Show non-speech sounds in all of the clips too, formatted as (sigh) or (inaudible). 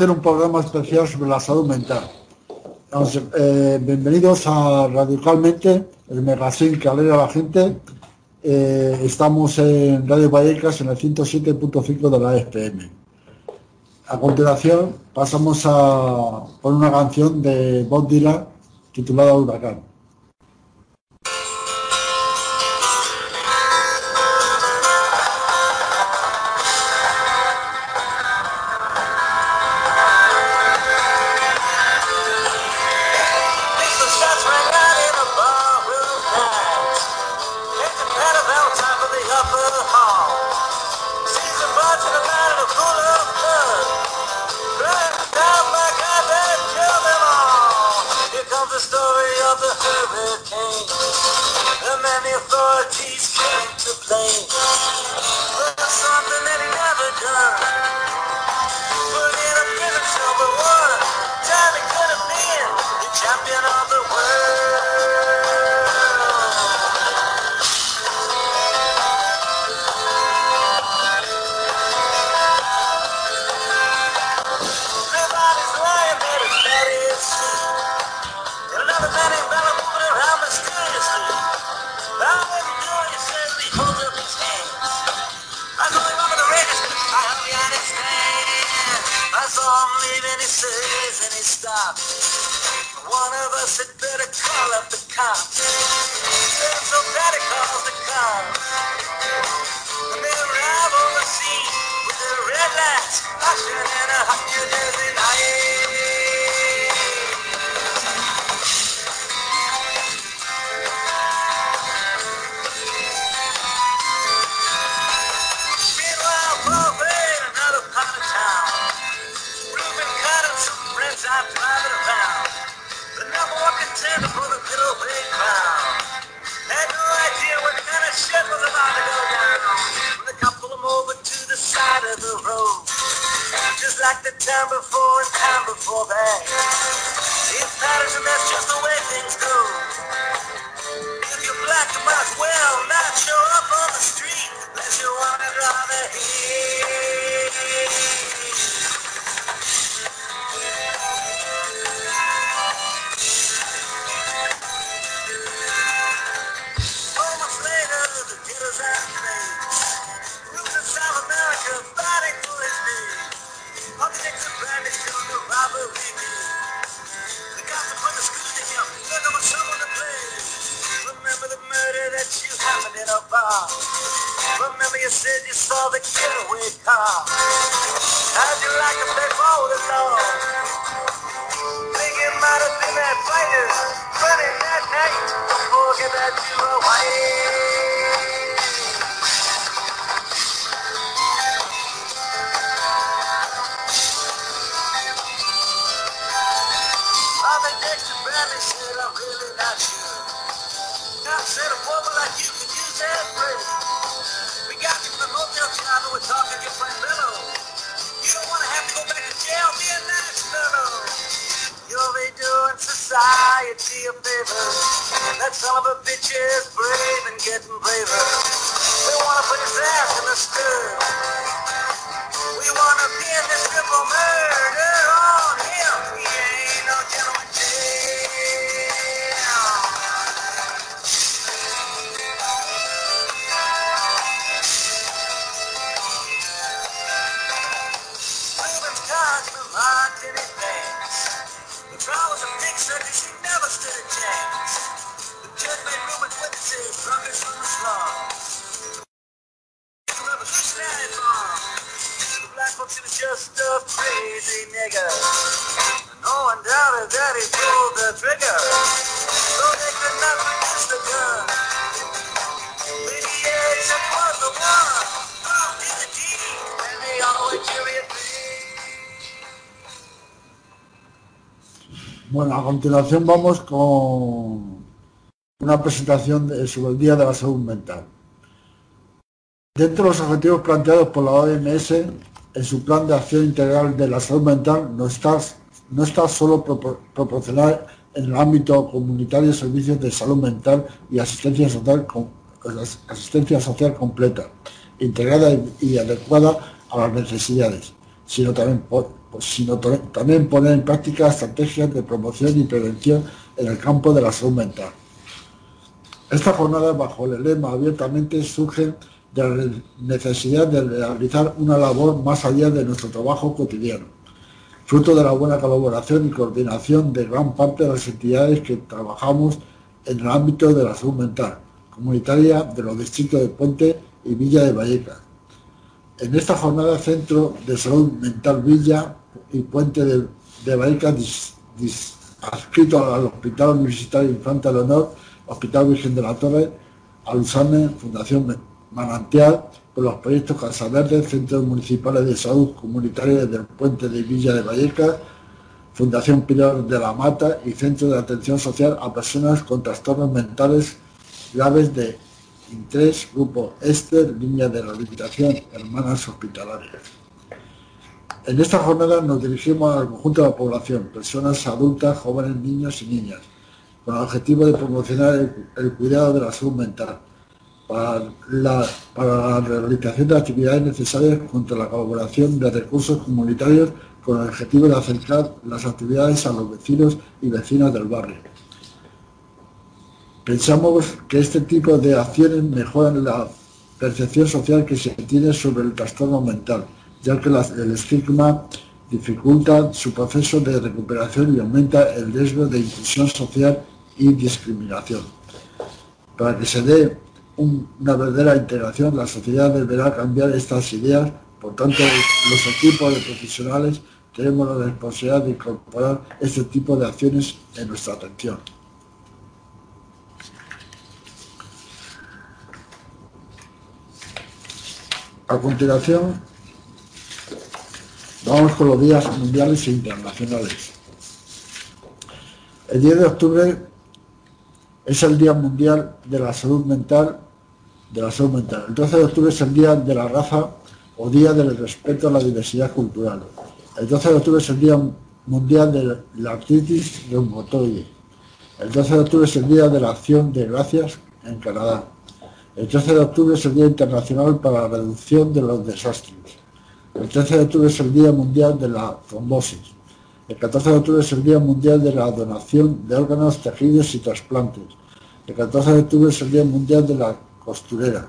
hacer un programa especial sobre la salud mental. Eh, bienvenidos a Radicalmente, el magazine que alegra a la gente. Eh, estamos en Radio Vallecas en el 107.5 de la FM. A continuación pasamos a una canción de Bob Dylan titulada Huracán. come. So prodigals to come. The arrive on the scene with their red lights flashing and a hot new jersey night. like the time before and time before that. It's patterns and that's just the way things go. If you're black, you might as well not show up on the street unless you wanna drive a hill. climbing in a bar. Remember you said you saw the getaway car. How'd you like if they folded long? Think it might have been that fighter running that night. Don't forget that you were white. Said, I'm really not sure. Now said, we got you from the motel talking your friend You don't want to have to go back to jail. Be a nice fellow. You'll be doing society a favor. That son of a bitch is brave and getting braver. We want to put his ass in the stir. We want to this triple murder on Bueno, a continuación vamos con una presentación sobre el Día de la Salud Mental. Dentro de los objetivos planteados por la OMS, en su plan de acción integral de la salud mental no está no está solo proporcionar en el ámbito comunitario servicios de salud mental y asistencia social, completa, integrada y adecuada a las necesidades, sino también, sino también poner en práctica estrategias de promoción y prevención en el campo de la salud mental. Esta jornada, bajo el lema abiertamente, surge de la necesidad de realizar una labor más allá de nuestro trabajo cotidiano, fruto de la buena colaboración y coordinación de gran parte de las entidades que trabajamos en el ámbito de la salud mental comunitaria de los distritos de Puente y Villa de Vallecas. En esta jornada, Centro de Salud Mental Villa y Puente de, de Vallecas, adscrito al Hospital Universitario Infante Leonor, Hospital Virgen de la Torre, Alusane, Fundación Manantial, con los proyectos Casa Verde, Centros Municipales de Salud Comunitaria del Puente de Villa de Vallecas, Fundación Pilar de la Mata y Centro de Atención Social a Personas con Trastornos Mentales Graves de Intres, Grupo Ester, Línea de Rehabilitación, Hermanas Hospitalarias. En esta jornada nos dirigimos al conjunto de la población, personas adultas, jóvenes, niños y niñas, con el objetivo de promocionar el cuidado de la salud mental para la, realización de actividades necesarias contra la colaboración de recursos comunitarios con el objetivo de acercar las actividades a los vecinos y vecinas del barrio. Pensamos que este tipo de acciones mejoran la percepción social que se tiene sobre el trastorno mental, ya que el estigma dificulta su proceso de recuperación y aumenta el riesgo de inclusión social y discriminación. Para que se dé una verdadera integración, la sociedad deberá cambiar estas ideas, por tanto los equipos de profesionales tenemos la responsabilidad de incorporar este tipo de acciones en nuestra atención. A continuación, vamos con los días mundiales e internacionales. El 10 de octubre es el Día Mundial de la Salud Mental de la salud mental. El 12 de octubre es el Día de la Raza o Día del Respeto a la Diversidad Cultural. El 12 de octubre es el Día Mundial de la Artritis Reumatoide. El 12 de octubre es el Día de la Acción de Gracias en Canadá. El 13 de octubre es el Día Internacional para la Reducción de los Desastres. El 13 de octubre es el Día Mundial de la Trombosis. El 14 de octubre es el Día Mundial de la Donación de órganos, tejidos y trasplantes. El 14 de octubre es el Día Mundial de la costurera.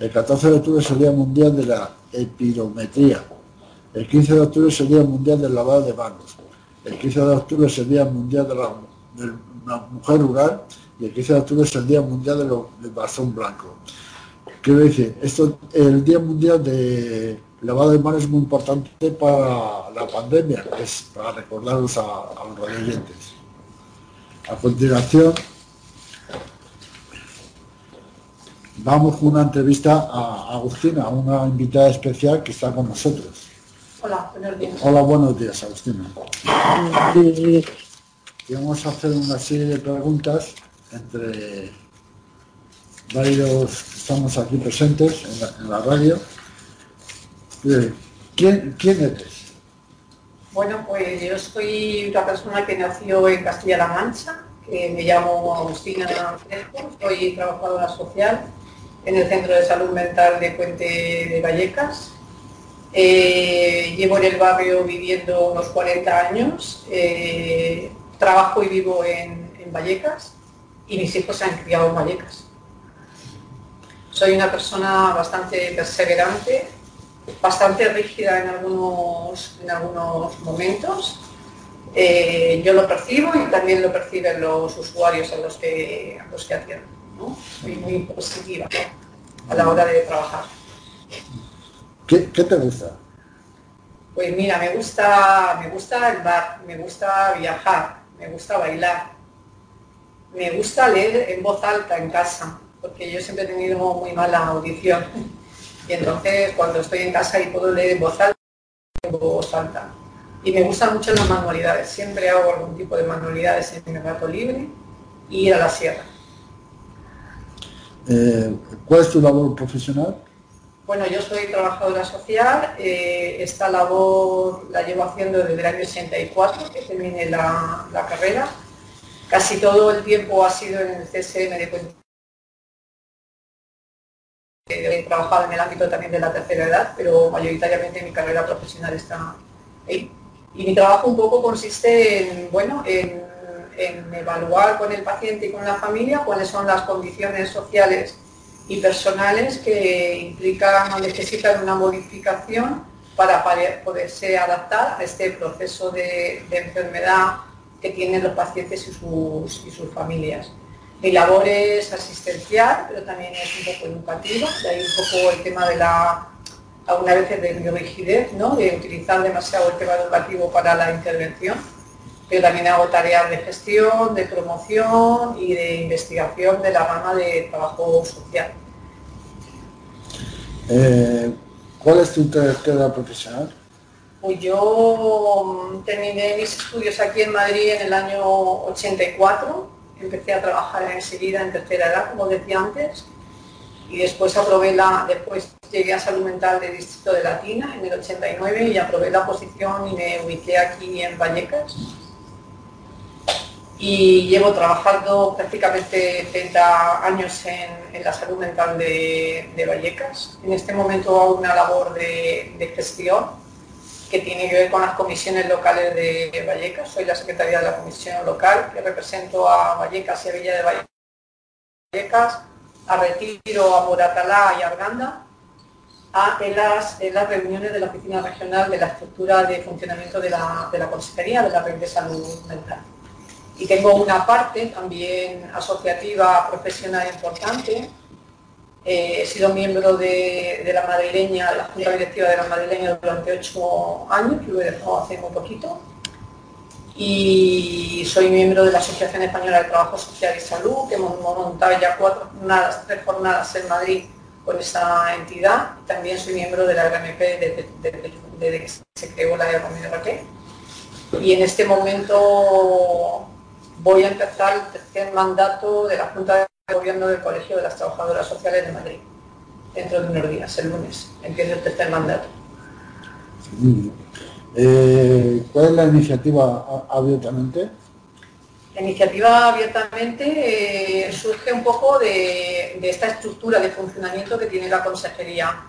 El 14 de octubre es el Día Mundial de la Epirometría. El 15 de octubre es el Día Mundial del Lavado de Manos. El 15 de octubre es el Día Mundial de la, Mujer Rural y el 15 de octubre es el Día Mundial del Bastón Blanco. Quiero decir, esto, el Día Mundial de Lavado de Manos es muy importante para la pandemia, es para recordarlos a, a los oyentes. A continuación, vamos con una entrevista a Agustina, una invitada especial que está con nosotros. Hola, buenos días. Hola, buenos días, Agustina. Y vamos a hacer una serie de preguntas entre varios que estamos aquí presentes en la, radio. ¿Quién, ¿Quién eres? Bueno, pues yo soy una persona que nació en Castilla-La Mancha, que me llamo Agustina Fresco, soy trabajadora social en el Centro de Salud Mental de Puente de Vallecas. Eh, llevo en el barrio viviendo unos 40 años, eh, trabajo y vivo en, Vallecas y mis hijos se han criado en Vallecas. Soy una persona bastante perseverante, bastante rígida en algunos, en algunos momentos. Eh, yo lo percibo y también lo perciben los usuarios a los que, a los que atiendo soy muy positiva a la hora de trabajar. ¿Qué, te gusta? Pues mira, me gusta, me gusta el bar, me gusta viajar, me gusta bailar, me gusta leer en voz alta en casa, porque yo siempre he tenido muy mala audición. Y entonces cuando estoy en casa y puedo leer en voz alta, en voz alta. y me gustan mucho las manualidades. Siempre hago algún tipo de manualidades en mi rato libre y ir a la sierra. Eh, ¿Cuál es tu labor profesional? Bueno, yo soy trabajadora social. Eh, esta labor la llevo haciendo desde el año 84, que terminé la, carrera. Casi todo el tiempo ha sido en el CSM de He trabajado en el ámbito también de la tercera edad, pero mayoritariamente mi carrera profesional está ahí. Y mi trabajo un poco consiste en, bueno, en, evaluar con el paciente y con la familia cuáles son las condiciones sociales y personales que implican o necesitan una modificación para poderse adaptar a este proceso de, enfermedad que tienen los pacientes y sus, y sus familias. Mi labor es asistencial, pero también es un poco educativa, de ahí un poco el tema de la, alguna veces de mi rigidez, ¿no? de utilizar demasiado el tema educativo para la intervención, pero también hago tareas de gestión, de promoción y de investigación de la rama de trabajo social. Eh, ¿Cuál es tu trayectoria profesional? Pues yo mm, terminé mis estudios aquí en Madrid en el año 84 empecé a trabajar enseguida en tercera edad, como decía antes, y después aprobé la, después llegué a salud mental del distrito de Latina en el 89 y aprobé la posición y me ubiqué aquí en Vallecas. Y llevo trabajando prácticamente 30 años en, la salud mental de, Vallecas. En este momento hago una labor de, gestión que tiene que ver con las comisiones locales de Vallecas. Soy la secretaria de la comisión local que represento a Vallecas y a Villa de Vallecas, a Retiro, a Moratalá y a Arganda en, las, las reuniones de la oficina regional de la estructura de funcionamiento de la, de la Consejería de la Red de Salud Mental. Y tengo una parte también asociativa profesional importante eh, he sido miembro de, la madrileña, la Junta Directiva de la Madrileña durante ocho años, lo he dejado hace muy poquito. Y soy miembro de la Asociación Española de Trabajo Social y Salud, que hemos montado ya cuatro jornadas, tres jornadas en Madrid con esa entidad. También soy miembro de la RMP desde, que se creó la RMP. Y en este momento voy a empezar el tercer mandato de la Junta de gobierno del Colegio de las Trabajadoras Sociales de Madrid, dentro de unos días, el lunes, empieza el tercer mandato. Eh, ¿Cuál es la iniciativa abiertamente? La iniciativa abiertamente eh, surge un poco de, esta estructura de funcionamiento que tiene la Consejería.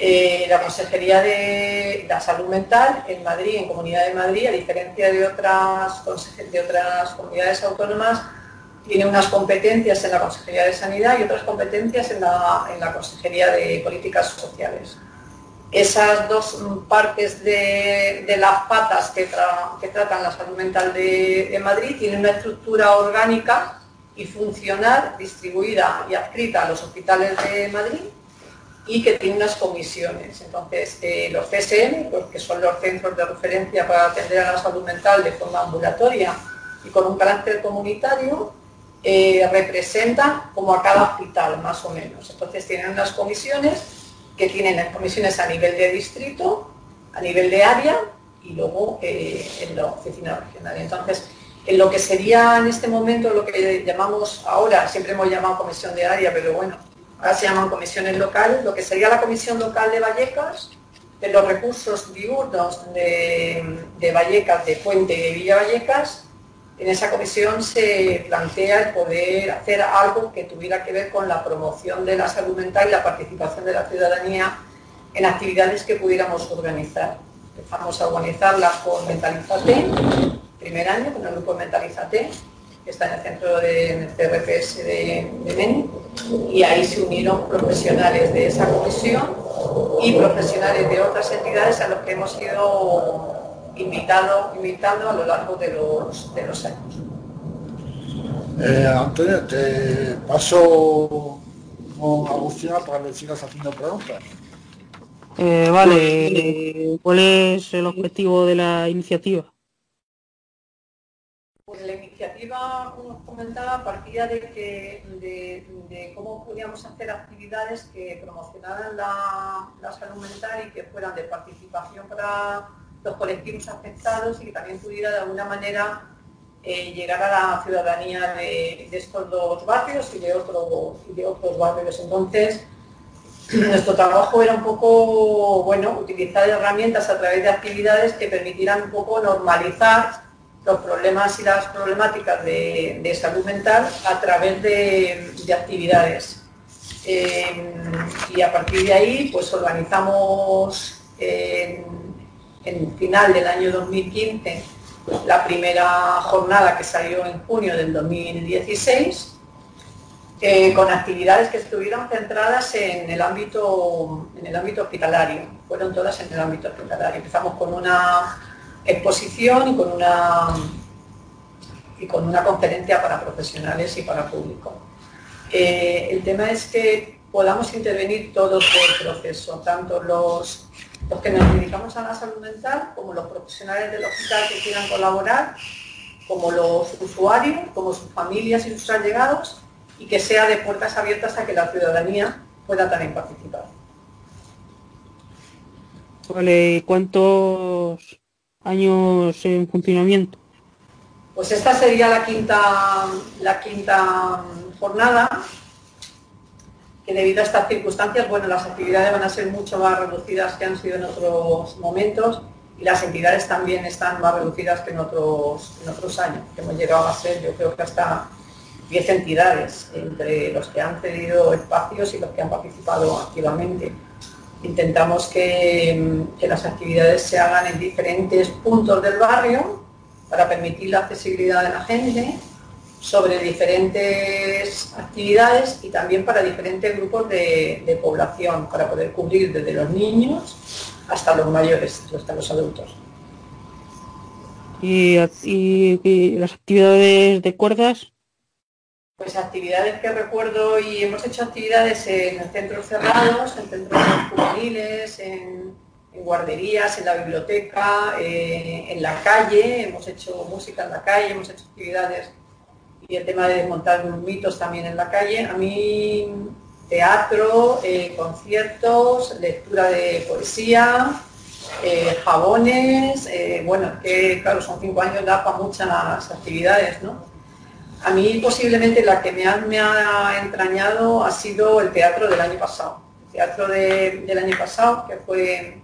Eh, la Consejería de la Salud Mental en Madrid, en Comunidad de Madrid, a diferencia de otras, de otras comunidades autónomas, tiene unas competencias en la Consejería de Sanidad y otras competencias en la, Consejería de Políticas Sociales. Esas dos partes de, las patas que, tratan la salud mental de, Madrid tienen una estructura orgánica y funcional distribuida y adscrita a los hospitales de Madrid y que tiene unas comisiones. Entonces, eh, los CSM, que son los centros de referencia para atender a la salud mental de forma ambulatoria y con un carácter comunitario, eh, representan como a cada hospital, más o menos. Entonces tienen unas comisiones que tienen las comisiones a nivel de distrito, a nivel de área y luego eh, en la oficina regional. Entonces, en lo que sería en este momento lo que llamamos ahora, siempre hemos llamado comisión de área, pero bueno, ahora se llaman comisiones locales, lo que sería la comisión local de Vallecas, de los recursos diurnos de, Vallecas, de Puente y de Villa Vallecas, en esa comisión se plantea el poder hacer algo que tuviera que ver con la promoción de la salud mental y la participación de la ciudadanía en actividades que pudiéramos organizar. Empezamos a organizarlas con Mentalizate, primer año, con el grupo Mentalizate, que está en el centro de CRPS de, de y ahí se unieron profesionales de esa comisión y profesionales de otras entidades a los que hemos ido invitado, invitando a lo largo de los, de los años. Eh, Antonio, te paso con Agustina para que sigas haciendo preguntas. Eh, vale, ¿cuál es el objetivo de la iniciativa? Pues la comentaba, partía de, que, de, cómo podíamos hacer actividades que promocionaran la, la salud mental y que fueran de participación para los colectivos afectados y que también pudiera de alguna manera eh, llegar a la ciudadanía de, estos dos barrios y de, y de otros barrios. Entonces, nuestro trabajo era un poco, bueno, utilizar herramientas a través de actividades que permitieran un poco normalizar los problemas y las problemáticas de, salud mental a través de, actividades. Eh, y a partir de ahí, pues organizamos en, final del año 2015 la primera jornada que salió en junio del 2016 eh, con actividades que estuvieron centradas en el ámbito en el ámbito hospitalario fueron todas en el ámbito hospitalario empezamos con una exposición y con una y con una conferencia para profesionales y para público eh, el tema es que podamos intervenir todo el proceso tanto los los que nos dedicamos a la salud mental como los profesionales del hospital que quieran colaborar como los usuarios como sus familias y sus allegados y que sea de puertas abiertas a que la ciudadanía pueda también participar. Vale, ¿cuántos años en funcionamiento? Pues esta sería la quinta, la quinta jornada, que debido a estas circunstancias, bueno, las actividades van a ser mucho más reducidas que han sido en otros momentos y las entidades también están más reducidas que en otros, en otros años, que hemos llegado a ser, yo creo que hasta 10 entidades, entre los que han cedido espacios y los que han participado activamente. Intentamos que, las actividades se hagan en diferentes puntos del barrio para permitir la accesibilidad de la gente sobre diferentes actividades y también para diferentes grupos de, población, para poder cubrir desde los niños hasta los mayores, hasta los adultos. y las actividades de cuerdas? Pues actividades que recuerdo y hemos hecho actividades en centros cerrados, en centros juveniles, en, guarderías, en la biblioteca, eh, en la calle, hemos hecho música en la calle, hemos hecho actividades y el tema de desmontar mitos también en la calle. A mí teatro, eh, conciertos, lectura de poesía, eh, jabones, bueno, que claro, son cinco años, da para muchas actividades, ¿no? A mí posiblemente la que me ha, entrañado ha sido el teatro del año pasado. El teatro del año pasado, que fue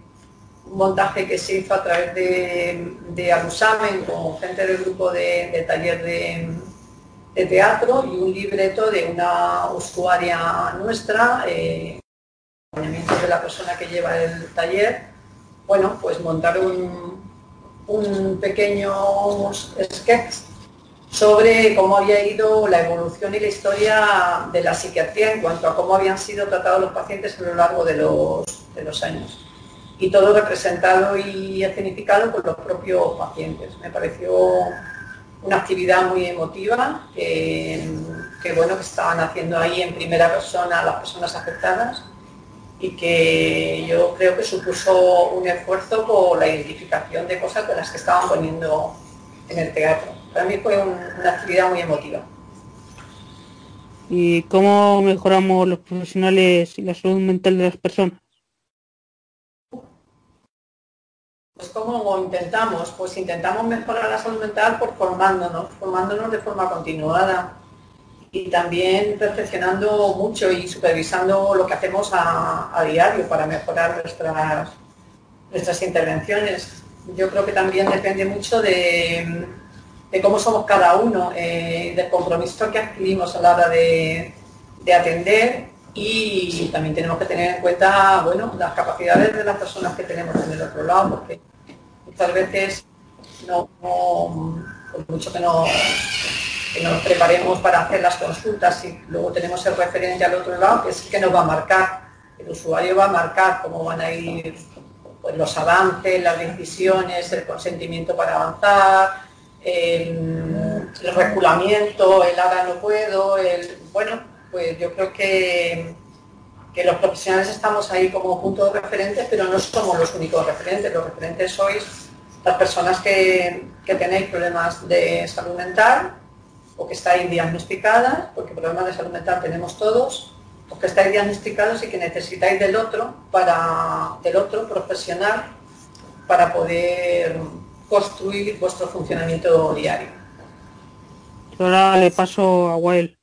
un montaje que se hizo a través de, de Alusamen con gente del grupo de, taller de, teatro y un libreto de una usuaria nuestra, eh, de la persona que lleva el taller. Bueno, pues montar un, un pequeño sketch sobre cómo había ido la evolución y la historia de la psiquiatría en cuanto a cómo habían sido tratados los pacientes a lo largo de los, años. Y todo representado y escenificado por los propios pacientes. Me pareció una actividad muy emotiva que, bueno que estaban haciendo ahí en primera persona las personas afectadas y que yo creo que supuso un esfuerzo por la identificación de cosas de las que estaban poniendo en el teatro para mí fue una actividad muy emotiva. ¿Y cómo mejoramos los profesionales y la salud mental de las personas? Pues cómo intentamos, pues intentamos mejorar la salud mental por formándonos, formándonos de forma continuada y también perfeccionando mucho y supervisando lo que hacemos a, a diario para mejorar nuestras, nuestras intervenciones. Yo creo que también depende mucho de, de cómo somos cada uno, eh, del compromiso que adquirimos a la hora de, atender y también tenemos que tener en cuenta bueno, las capacidades de las personas que tenemos en el otro lado, porque muchas veces no, por mucho que, no, nos preparemos para hacer las consultas y luego tenemos el referente al otro lado, que es que nos va a marcar, el usuario va a marcar cómo van a ir pues, los avances, las decisiones, el consentimiento para avanzar, el, regulamiento, el ahora no puedo, el bueno, pues yo creo que, que los profesionales estamos ahí como punto de referentes, pero no somos los únicos referentes. Los referentes sois las personas que, que tenéis problemas de salud mental o que estáis diagnosticadas, porque problemas de salud mental tenemos todos, o que estáis diagnosticados y que necesitáis del otro para del otro profesional para poder construir vuestro funcionamiento diario. Ahora le paso a Wael.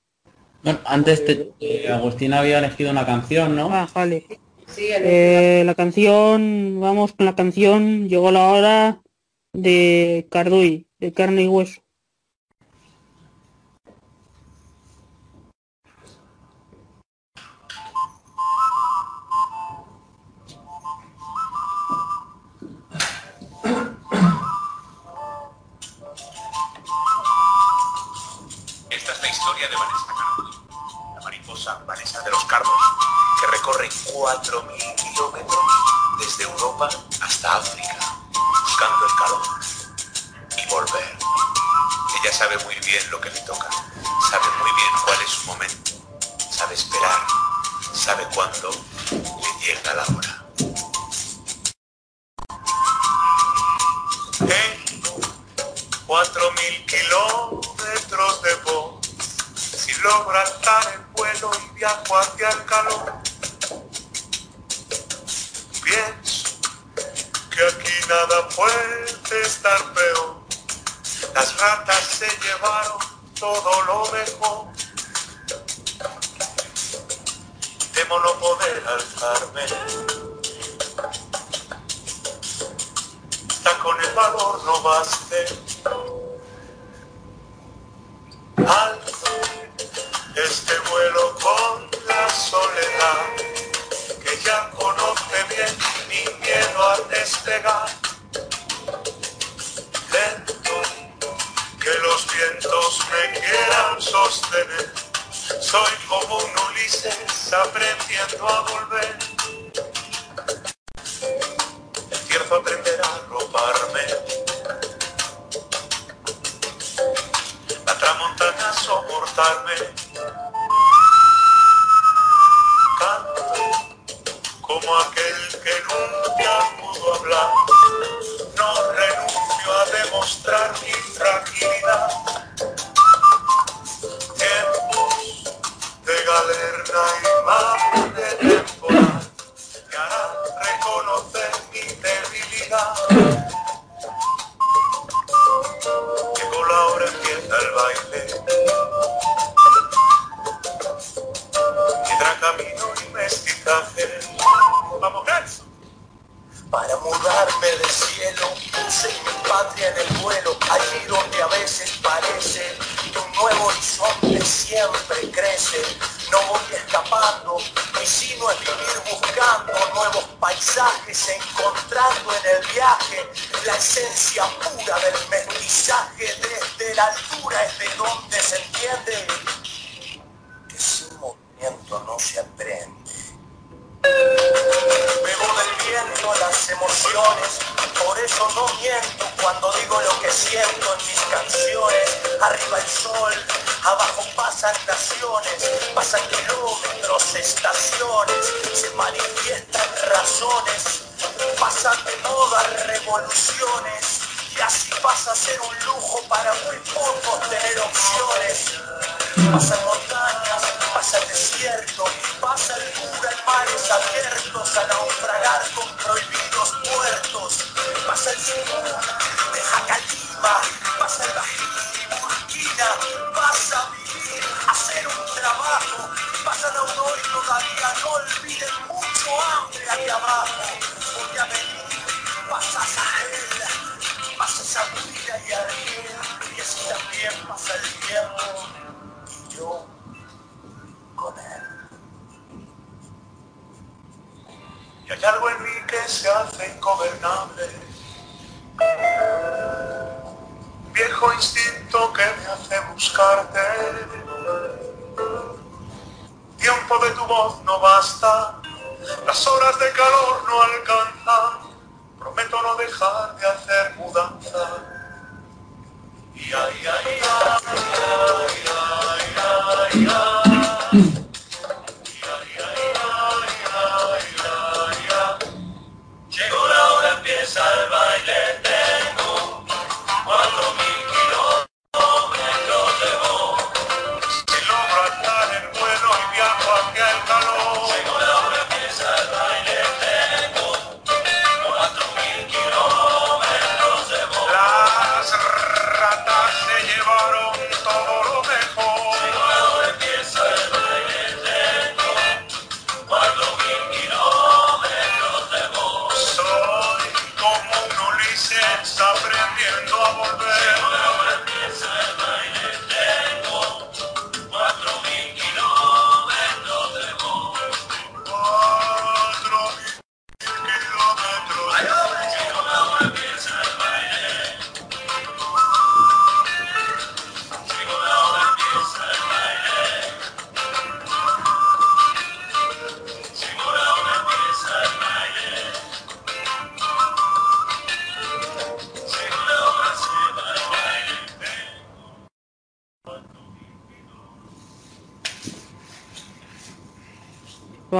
Bueno, antes te, eh, Agustín había elegido una canción, ¿no? Ah, vale. Sí, Eh, la canción, vamos con la canción, llegó la hora de Carduy, de carne y hueso. Historia de Vanessa Cardos, la mariposa Vanessa de los Cardos, que recorre 4.000 kilómetros desde Europa hasta África, buscando el calor y volver. Ella sabe muy bien lo que le toca, sabe muy bien cuál es su momento, sabe esperar, sabe cuándo le llega la hora. El calor, pienso que aquí nada puede estar peor. Las ratas se llevaron todo lo mejor. Temo no poder alzarme. Hasta con el valor no baste. Mudarme del cielo, puse mi patria en el vuelo, allí donde a veces parece que un nuevo horizonte siempre crece. No voy escapando, mi sino es vivir buscando nuevos paisajes, encontrando en el viaje la esencia pura del mestizaje. Desde la altura es de Hay algo en mí que se hace ingobernable. Viejo instinto que me hace buscarte. Tiempo de tu voz no basta, las horas de calor no alcanzan. Prometo no dejar de hacer mudanza. Y ay, ay, ay, ay, ay, ay, ay.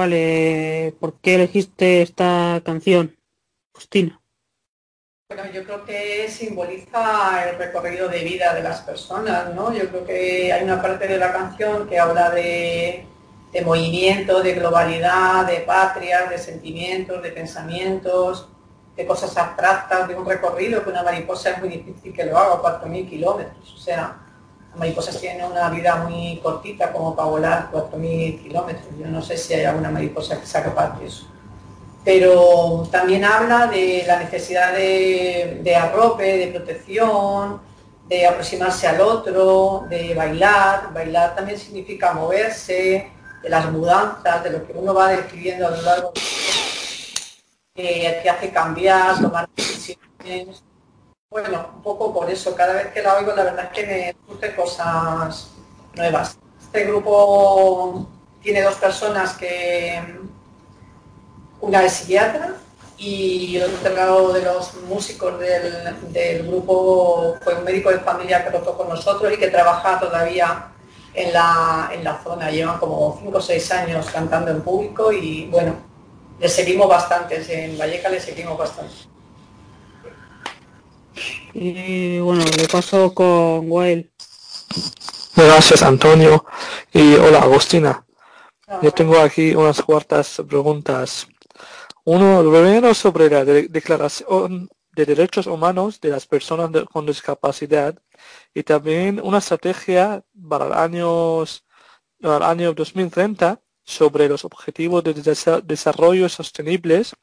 Vale, ¿por qué elegiste esta canción, Agustina? Bueno, yo creo que simboliza el recorrido de vida de las personas, ¿no? Yo creo que hay una parte de la canción que habla de, movimiento, de globalidad, de patria, de sentimientos, de pensamientos, de cosas abstractas, de un recorrido que una mariposa es muy difícil que lo haga, 4.000 kilómetros. O sea, las mariposas tienen una vida muy cortita como para volar 4.000 kilómetros. Yo no sé si hay alguna mariposa que sea capaz de eso pero también habla de la necesidad de, de arrope, de protección, de aproximarse al otro, de bailar. Bailar también significa moverse, de las mudanzas, de lo que uno va describiendo a lo largo que te hace cambiar, tomar decisiones. Bueno, un poco por eso, cada vez que la oigo la verdad es que me surgen cosas nuevas. Este grupo tiene dos personas que una es psiquiatra y el otro lado de los músicos del, del, grupo fue un médico de familia que rotó con nosotros y que trabaja todavía en la, en la zona. Llevan como 5 o 6 años cantando en público y bueno, le seguimos bastantes, en Valleca le seguimos bastante. Y bueno, le paso con Wael. Gracias Antonio y hola Agustina. Yo tengo aquí unas cuartas preguntas. Uno, primero sobre la de Declaración de Derechos Humanos de las Personas de, con Discapacidad y también una estrategia para el año, para el año 2030 sobre los objetivos de desarrollo sostenibles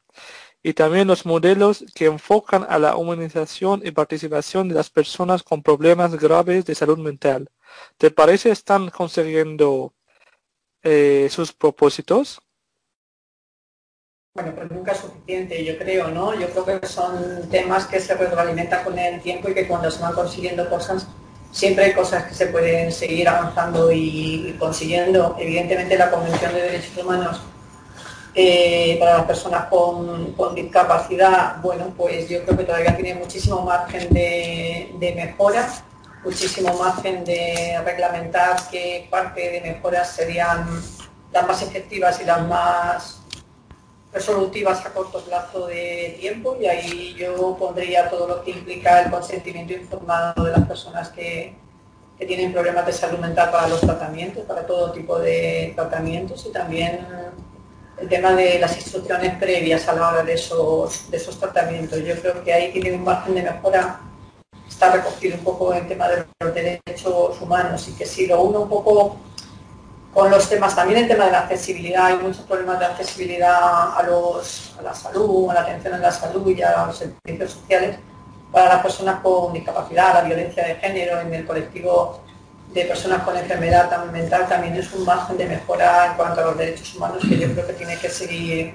y también los modelos que enfocan a la humanización y participación de las personas con problemas graves de salud mental. ¿Te parece están consiguiendo eh, sus propósitos? Bueno, pues nunca es suficiente, yo creo, ¿no? Yo creo que son temas que se retroalimentan con el tiempo y que cuando se van consiguiendo cosas, siempre hay cosas que se pueden seguir avanzando y consiguiendo. Evidentemente la Convención de Derechos Humanos eh, para las personas con, discapacidad, bueno, pues yo creo que todavía tiene muchísimo margen de, mejora, muchísimo margen de reglamentar qué parte de mejoras serían las más efectivas y las más resolutivas a corto plazo de tiempo y ahí yo pondría todo lo que implica el consentimiento informado de las personas que, tienen problemas de salud mental para los tratamientos, para todo tipo de tratamientos y también el tema de las instrucciones previas a la hora de esos, de esos tratamientos. Yo creo que ahí tiene un margen de mejora, está recogido un poco el tema de los derechos humanos y que si lo uno un poco con los temas, también el tema de la accesibilidad, hay muchos problemas de accesibilidad a, los, a la salud, a la atención en la salud y a los servicios sociales para las personas con discapacidad, la violencia de género en el colectivo de personas con enfermedad mental también es un margen de mejora en cuanto a los derechos humanos que yo creo que tiene que seguir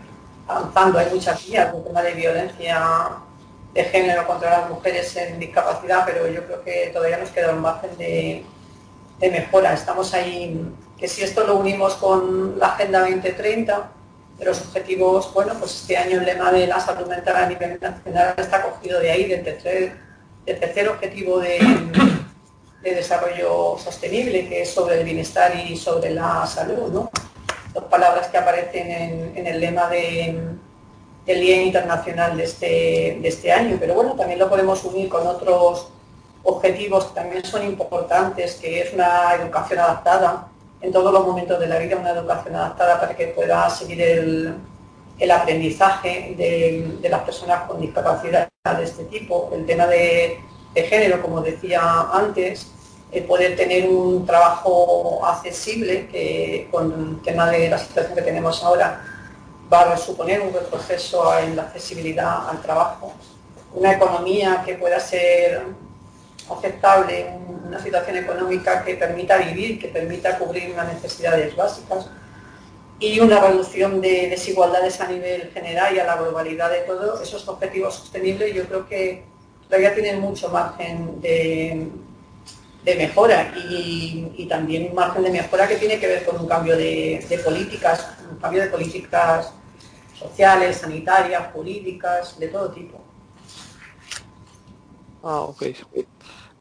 avanzando. Hay muchas vías, el tema de violencia de género contra las mujeres en discapacidad, pero yo creo que todavía nos queda un margen de, mejora. Estamos ahí que si esto lo unimos con la Agenda 2030, de los objetivos, bueno, pues este año el lema de la salud mental a nivel nacional está cogido de ahí, del tercer, del tercer objetivo de, de, desarrollo sostenible, que es sobre el bienestar y sobre la salud, ¿no? Dos palabras que aparecen en, el lema de, del Día Internacional de este, de este año, pero bueno, también lo podemos unir con otros objetivos que también son importantes, que es una educación adaptada, en todos los momentos de la vida una educación adaptada para que pueda seguir el, el aprendizaje de, las personas con discapacidad de este tipo. El tema de, de género, como decía antes, el poder tener un trabajo accesible, que con el tema de la situación que tenemos ahora va a suponer un retroceso en la accesibilidad al trabajo. Una economía que pueda ser aceptable, una situación económica que permita vivir, que permita cubrir unas necesidades básicas y una reducción de desigualdades a nivel general y a la globalidad de todo, esos objetivos sostenibles yo creo que todavía tienen mucho margen de, mejora y, también un margen de mejora que tiene que ver con un cambio de, de políticas, un cambio de políticas sociales, sanitarias, jurídicas, de todo tipo. Ah, ok.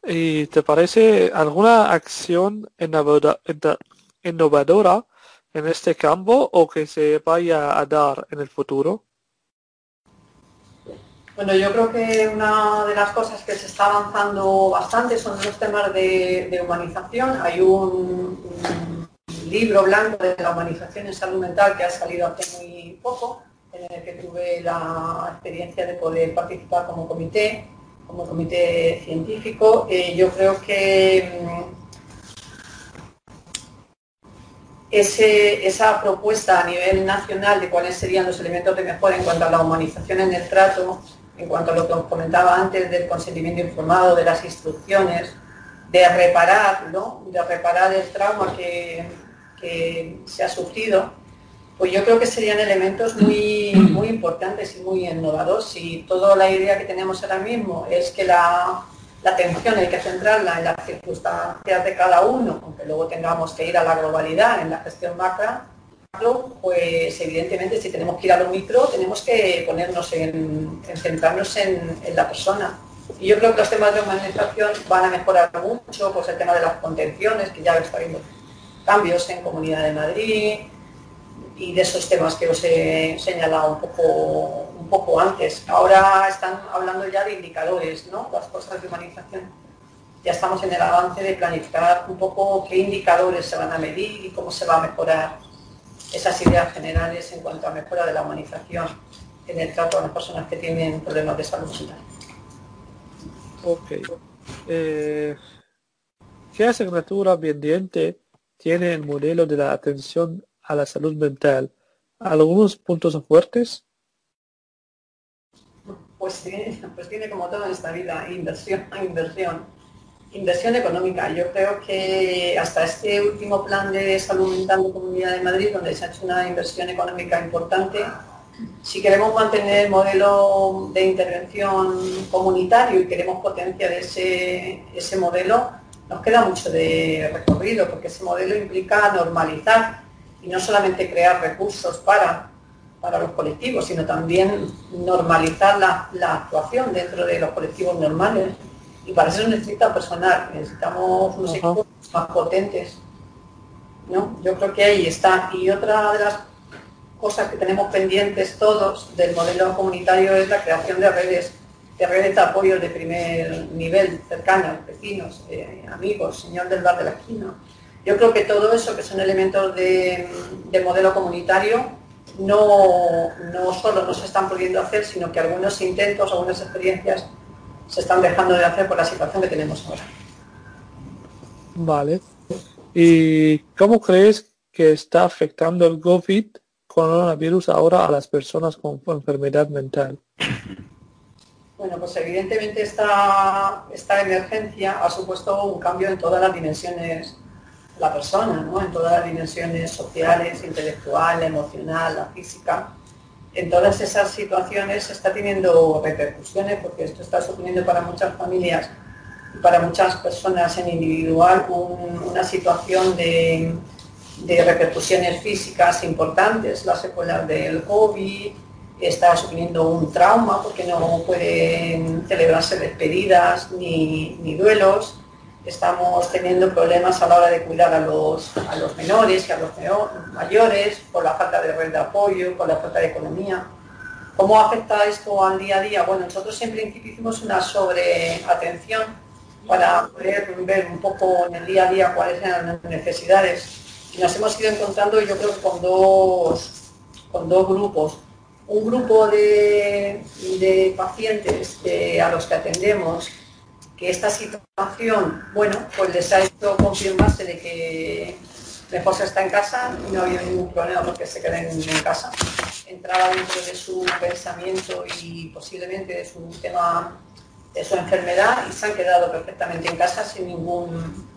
¿Y te parece alguna acción innovadora en este campo o que se vaya a dar en el futuro? Bueno, yo creo que una de las cosas que se está avanzando bastante son los temas de, humanización. Hay un, libro blanco de la humanización en salud mental que ha salido hace muy poco, en el que tuve la experiencia de poder participar como comité como comité científico. Eh, yo creo que mm, esa propuesta a nivel nacional de cuáles serían los elementos de mejora en cuanto a la humanización en el trato, en cuanto a lo que os comentaba antes del consentimiento informado, de las instrucciones, de reparar, ¿no? de reparar el trauma que, que se ha sufrido, pues yo creo que serían elementos muy, muy importantes y muy innovadores. Y toda la idea que tenemos ahora mismo es que la, atención hay que centrarla en las circunstancias de cada uno, aunque luego tengamos que ir a la globalidad en la gestión macro, pues evidentemente si tenemos que ir a lo micro tenemos que ponernos en, centrarnos en, la persona. Y yo creo que los temas de humanización van a mejorar mucho, pues el tema de las contenciones, que ya está viendo cambios en Comunidad de Madrid, y de esos temas que os he señalado un poco, un poco antes. Ahora están hablando ya de indicadores, ¿no? Las cosas de humanización. Ya estamos en el avance de planificar un poco qué indicadores se van a medir y cómo se va a mejorar esas ideas generales en cuanto a mejora de la humanización en el trato a las personas que tienen problemas de salud mental. Ok. Eh, ¿Qué asignatura pendiente tiene el modelo de la atención a la salud mental, ¿algunos puntos fuertes? Pues tiene, pues tiene como todo en esta vida, inversión, (laughs) inversión, inversión económica. Yo creo que hasta este último plan de salud mental de Comunidad de Madrid, donde se ha hecho una inversión económica importante, si queremos mantener el modelo de intervención comunitario y queremos potenciar ese, ese modelo, nos queda mucho de recorrido, porque ese modelo implica normalizar y no solamente crear recursos para, para los colectivos, sino también normalizar la, actuación dentro de los colectivos normales. Y para eso necesita personal, necesitamos unos equipos más potentes. ¿no? Yo creo que ahí está. Y otra de las cosas que tenemos pendientes todos del modelo comunitario es la creación de redes, de redes de apoyo de primer nivel, cercanas, vecinos, eh, amigos, señor del bar de la esquina yo creo que todo eso, que son elementos de, modelo comunitario, no, no solo no se están pudiendo hacer, sino que algunos intentos, algunas experiencias se están dejando de hacer por la situación que tenemos ahora. Vale. ¿Y cómo crees que está afectando el COVID coronavirus ahora a las personas con enfermedad mental? Bueno, pues evidentemente esta, esta emergencia ha supuesto un cambio en todas las dimensiones la persona, ¿no? en todas las dimensiones sociales, intelectual, emocional, la física. En todas esas situaciones está teniendo repercusiones porque esto está suponiendo para muchas familias y para muchas personas en individual una situación de, repercusiones físicas importantes, las secuelas del COVID, está suponiendo un trauma porque no pueden celebrarse despedidas ni, ni duelos estamos teniendo problemas a la hora de cuidar a los, a los menores y a los mayores por la falta de red de apoyo, por la falta de economía. ¿Cómo afecta esto al día a día? Bueno, nosotros en principio hicimos una sobreatención para poder ver un poco en el día a día cuáles eran las necesidades. Y nos hemos ido encontrando, yo creo, con dos, con dos grupos. Un grupo de, de pacientes a los que atendemos esta situación, bueno, pues les ha hecho confirmarse de que mejor se está en casa no había ningún problema porque se queden en casa. entraba dentro de su pensamiento y posiblemente de su tema de su enfermedad y se han quedado perfectamente en casa sin ningún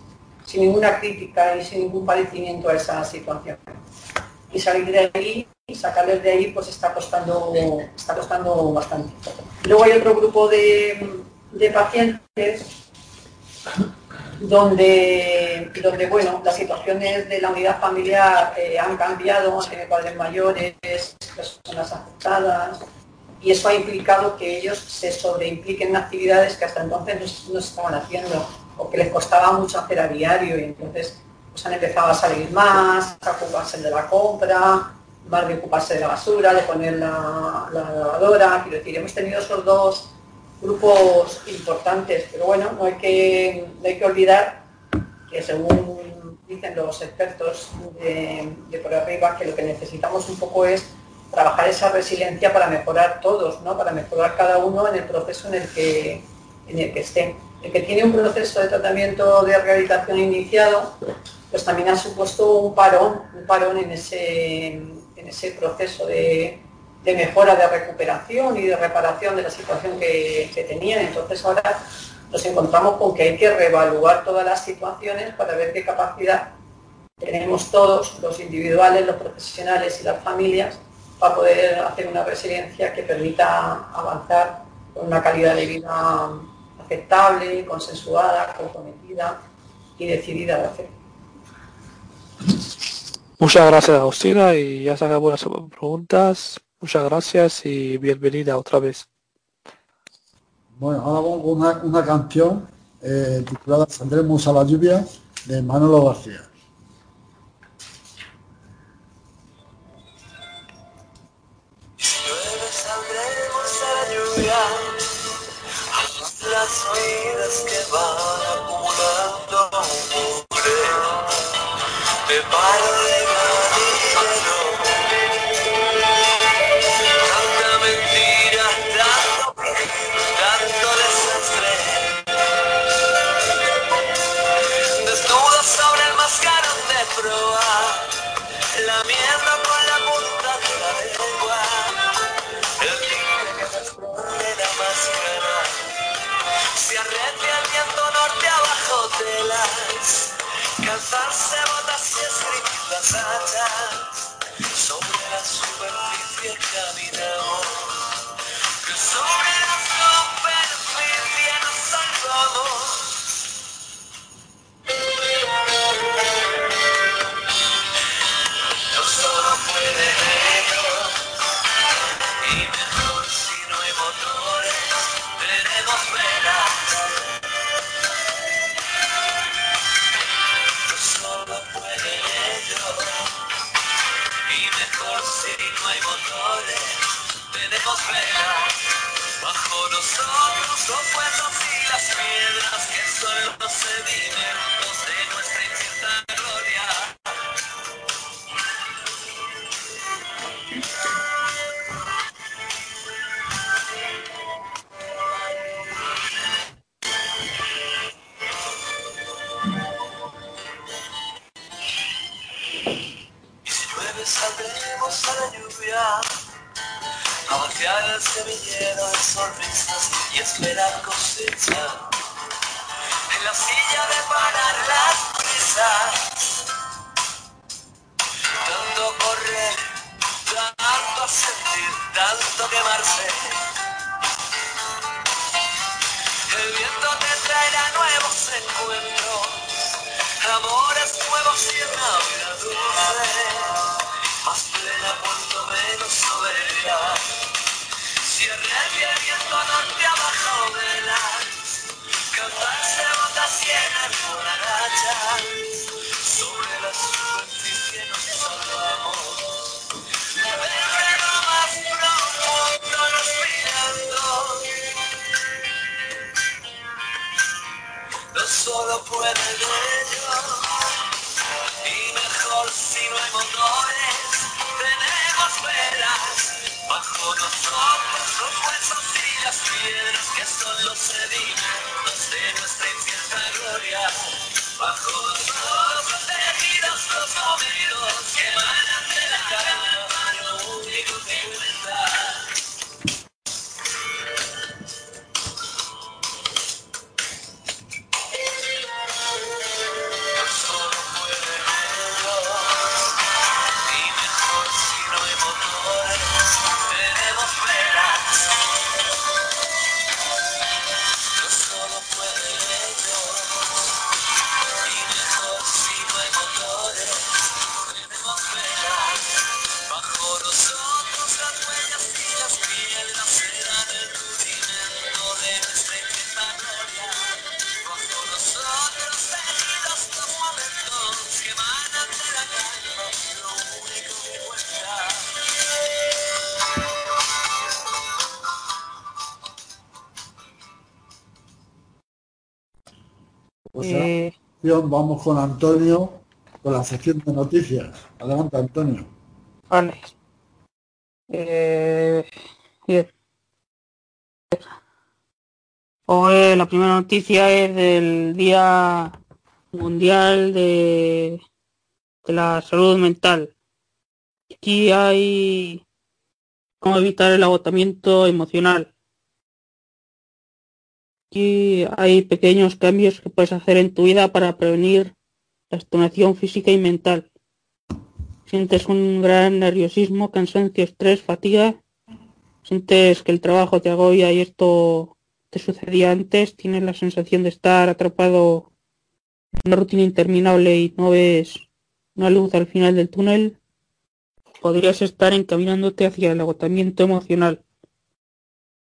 sin ninguna crítica y sin ningún padecimiento a esa situación. Y salir de ahí y sacarles de ahí pues está costando está costando bastante. Luego hay otro grupo de, de pacientes donde, donde bueno, las situaciones de la unidad familiar eh, han cambiado, tiene padres mayores, personas afectadas, y eso ha implicado que ellos se sobreimpliquen en actividades que hasta entonces no, se estaban haciendo o que les costaba mucho hacer a diario y entonces pues han empezado a salir más, a ocuparse de la compra, más de ocuparse de la basura, de poner la, la lavadora, quiero decir, hemos tenido esos dos grupos importantes, pero bueno, no hay que, hay que olvidar que según dicen los expertos de, por arriba, que lo que necesitamos un poco es trabajar esa resiliencia para mejorar todos, ¿no? para mejorar cada uno en el proceso en el que, en el que esté. El que tiene un proceso de tratamiento de rehabilitación iniciado, pues también ha supuesto un parón, un parón en ese, en ese proceso de, de mejora de recuperación y de reparación de la situación que, tenían. Entonces ahora nos encontramos con que hay que reevaluar todas las situaciones para ver qué capacidad tenemos todos, los individuales, los profesionales y las familias, para poder hacer una resiliencia que permita avanzar con una calidad de vida aceptable, consensuada, comprometida y decidida de hacer. Muchas gracias Agustina y ya se acabó las preguntas. Muchas gracias y bienvenida otra vez. Bueno, ahora vamos con una, una canción eh, titulada Saldremos a la lluvia de Manolo García. Quemarse. El viento te traerá nuevos encuentros, amores nuevos y una vida dulce más plena cuanto menos soberbia. Cierre el viento norte abajo velas, cantarse botas llenas por solo puede ello, y mejor si no hay motores bajo nosotros los huesos y las piedras que son los sedimentos de nuestra incierta gloria. Bajo nosotros los heridos, los movidos que emanan de la cara, lo único que Pues Vamos con Antonio con la sección de noticias. Adelante, Antonio. Vale. Eh. Hoy la primera noticia es del Día Mundial de, de la Salud Mental. Aquí hay cómo evitar el agotamiento emocional. Aquí hay pequeños cambios que puedes hacer en tu vida para prevenir la estimación física y mental. Sientes un gran nerviosismo, cansancio, estrés, fatiga. Sientes que el trabajo te agobia y esto te sucedía antes. Tienes la sensación de estar atrapado en una rutina interminable y no ves una luz al final del túnel. Podrías estar encaminándote hacia el agotamiento emocional.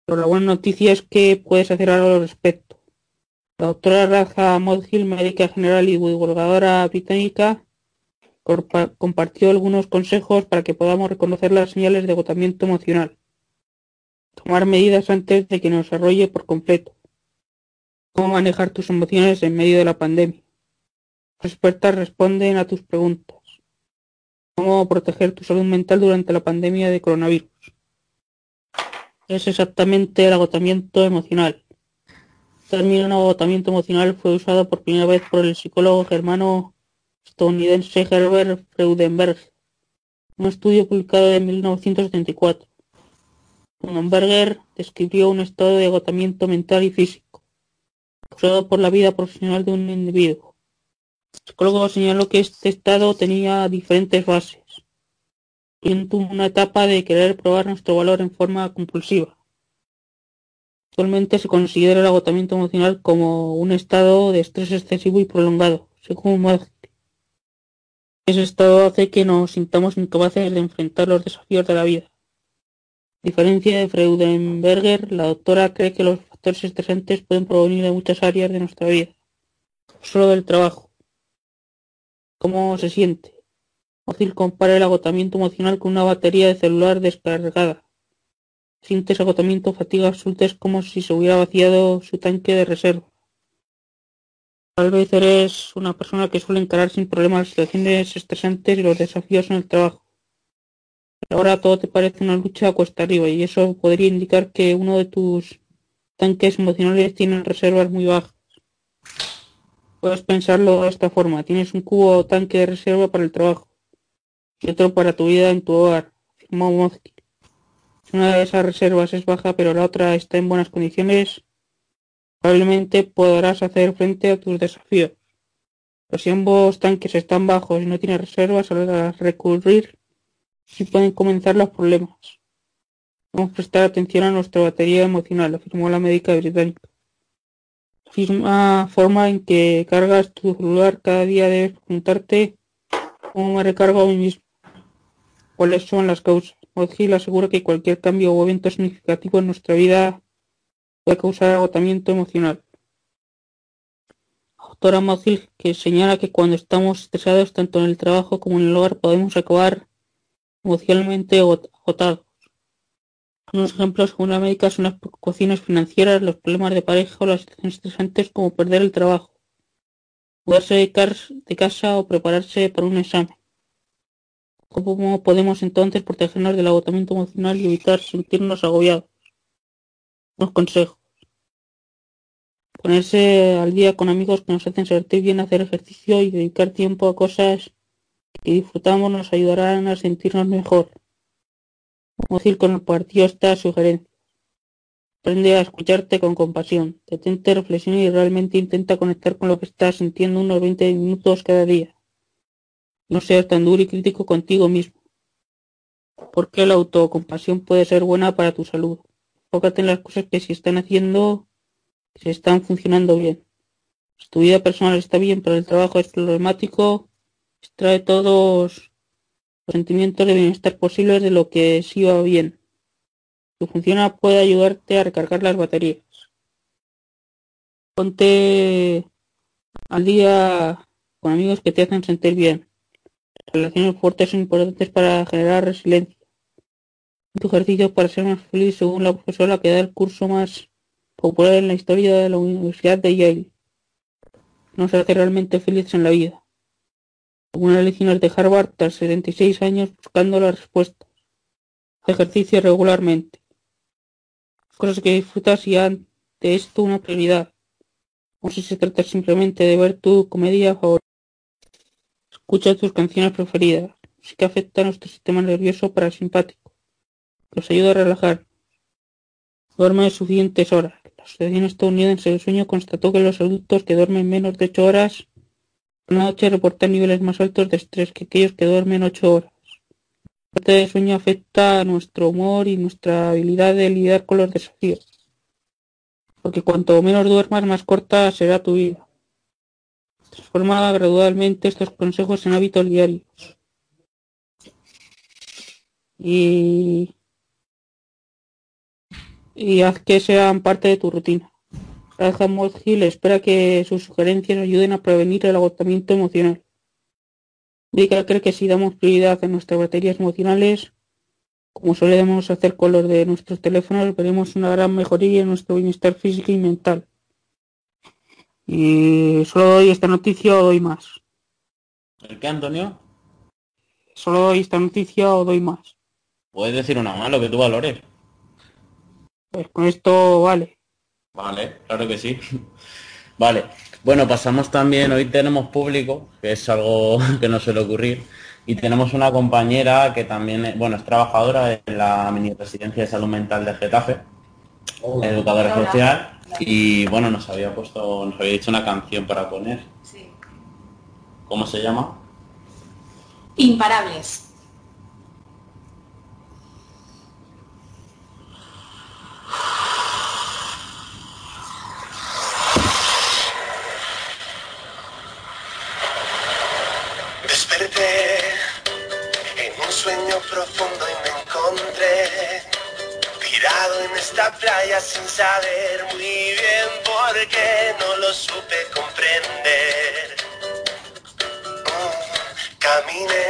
Pero la buena noticia es que puedes hacer algo al respecto. La doctora Raja Modhill, médica general y divulgadora británica, compartió algunos consejos para que podamos reconocer las señales de agotamiento emocional. Tomar medidas antes de que nos arrolle por completo. Cómo manejar tus emociones en medio de la pandemia. Las expertas responden a tus preguntas. Cómo proteger tu salud mental durante la pandemia de coronavirus. Es exactamente el agotamiento emocional. El término agotamiento emocional fue usado por primera vez por el psicólogo germano estadounidense Herbert Freudenberg, un estudio publicado en 1974. Freudenberger describió un estado de agotamiento mental y físico, causado por la vida profesional de un individuo. El psicólogo señaló que este estado tenía diferentes bases, una etapa de querer probar nuestro valor en forma compulsiva. Actualmente se considera el agotamiento emocional como un estado de estrés excesivo y prolongado, según Modge. Ese estado hace que nos sintamos incapaces de enfrentar los desafíos de la vida. A diferencia de Freudenberger, la doctora cree que los factores estresantes pueden provenir de muchas áreas de nuestra vida, solo del trabajo. ¿Cómo se siente? Fácil compara el agotamiento emocional con una batería de celular descargada. Sientes agotamiento, fatiga es como si se hubiera vaciado su tanque de reserva. Tal vez eres una persona que suele encarar sin problemas las situaciones estresantes y los desafíos en el trabajo. Ahora todo te parece una lucha cuesta arriba y eso podría indicar que uno de tus tanques emocionales tiene reservas muy bajas. Puedes pensarlo de esta forma. Tienes un cubo o tanque de reserva para el trabajo y otro para tu vida en tu hogar, afirmó Una de esas reservas es baja pero la otra está en buenas condiciones probablemente podrás hacer frente a tus desafíos. Pero si ambos tanques están bajos y no tienes reservas a recurrir, sí pueden comenzar los problemas. Vamos a prestar atención a nuestra batería emocional, afirmó la médica británica. La misma forma en que cargas tu celular cada día debes preguntarte cómo me recargo a mí mismo. ¿Cuáles son las causas? Modgill asegura que cualquier cambio o evento significativo en nuestra vida puede causar agotamiento emocional. Autora Mozil que señala que cuando estamos estresados tanto en el trabajo como en el hogar podemos acabar emocionalmente agotados. Unos ejemplos según la médica son las preocupaciones financieras, los problemas de pareja o las situaciones estresantes como perder el trabajo, mudarse de casa o prepararse para un examen. ¿Cómo podemos entonces protegernos del agotamiento emocional y evitar sentirnos agobiados? Unos consejos. Ponerse al día con amigos que nos hacen sentir bien, hacer ejercicio y dedicar tiempo a cosas que disfrutamos nos ayudarán a sentirnos mejor. Como decir, con el partido esta sugerencia. Aprende a escucharte con compasión. Detente, reflexiona y realmente intenta conectar con lo que estás sintiendo unos 20 minutos cada día. No seas tan duro y crítico contigo mismo. Porque la autocompasión puede ser buena para tu salud. Enfócate en las cosas que se están haciendo, que se están funcionando bien. Si tu vida personal está bien, pero el trabajo es problemático, extrae todos los sentimientos de bienestar posibles de lo que sí va bien. Si funciona puede ayudarte a recargar las baterías. Ponte al día con amigos que te hacen sentir bien. Relaciones fuertes son importantes para generar resiliencia tu ejercicio para ser más feliz según la profesora que da el curso más popular en la historia de la Universidad de Yale. nos hace realmente felices en la vida. Algunas lecciones de Harvard tras 76 años buscando las respuestas. Ejercicio regularmente. Cosas que disfrutas y han de esto una prioridad. O si se trata simplemente de ver tu comedia favorita. Escucha tus canciones preferidas. Si que afecta a nuestro sistema nervioso parasimpático. Nos ayuda a relajar. Duerme suficientes horas. La Asociación Estadounidense del Sueño constató que los adultos que duermen menos de 8 horas una noche reportan niveles más altos de estrés que aquellos que duermen 8 horas. La falta de sueño afecta a nuestro humor y nuestra habilidad de lidiar con los desafíos. Porque cuanto menos duermas, más corta será tu vida. Transforma gradualmente estos consejos en hábitos diarios. Y, y haz que sean parte de tu rutina. Graham Hill espera que sus sugerencias ayuden a prevenir el agotamiento emocional. Dica cree que si damos prioridad a nuestras baterías emocionales, como solemos hacer con los de nuestros teléfonos, veremos una gran mejoría en nuestro bienestar físico y mental. Y solo doy esta noticia o doy más. ¿El qué, Antonio? Solo doy esta noticia o doy más. Puedes decir una más, lo que tú valores. Pues con esto vale. Vale, claro que sí. (laughs) Vale, bueno, pasamos también, hoy tenemos público, que es algo (laughs) que no suele ocurrir, y tenemos una compañera que también, es- bueno, es trabajadora en la mini residencia de salud mental de Getafe, educadora Hola. social, y bueno, nos había puesto, nos había dicho una canción para poner. Sí. ¿Cómo se llama? Imparables. Desperté en un sueño profundo y me encontré tirado en esta playa sin saber muy bien por qué no lo supe comprender. Mm, Caminé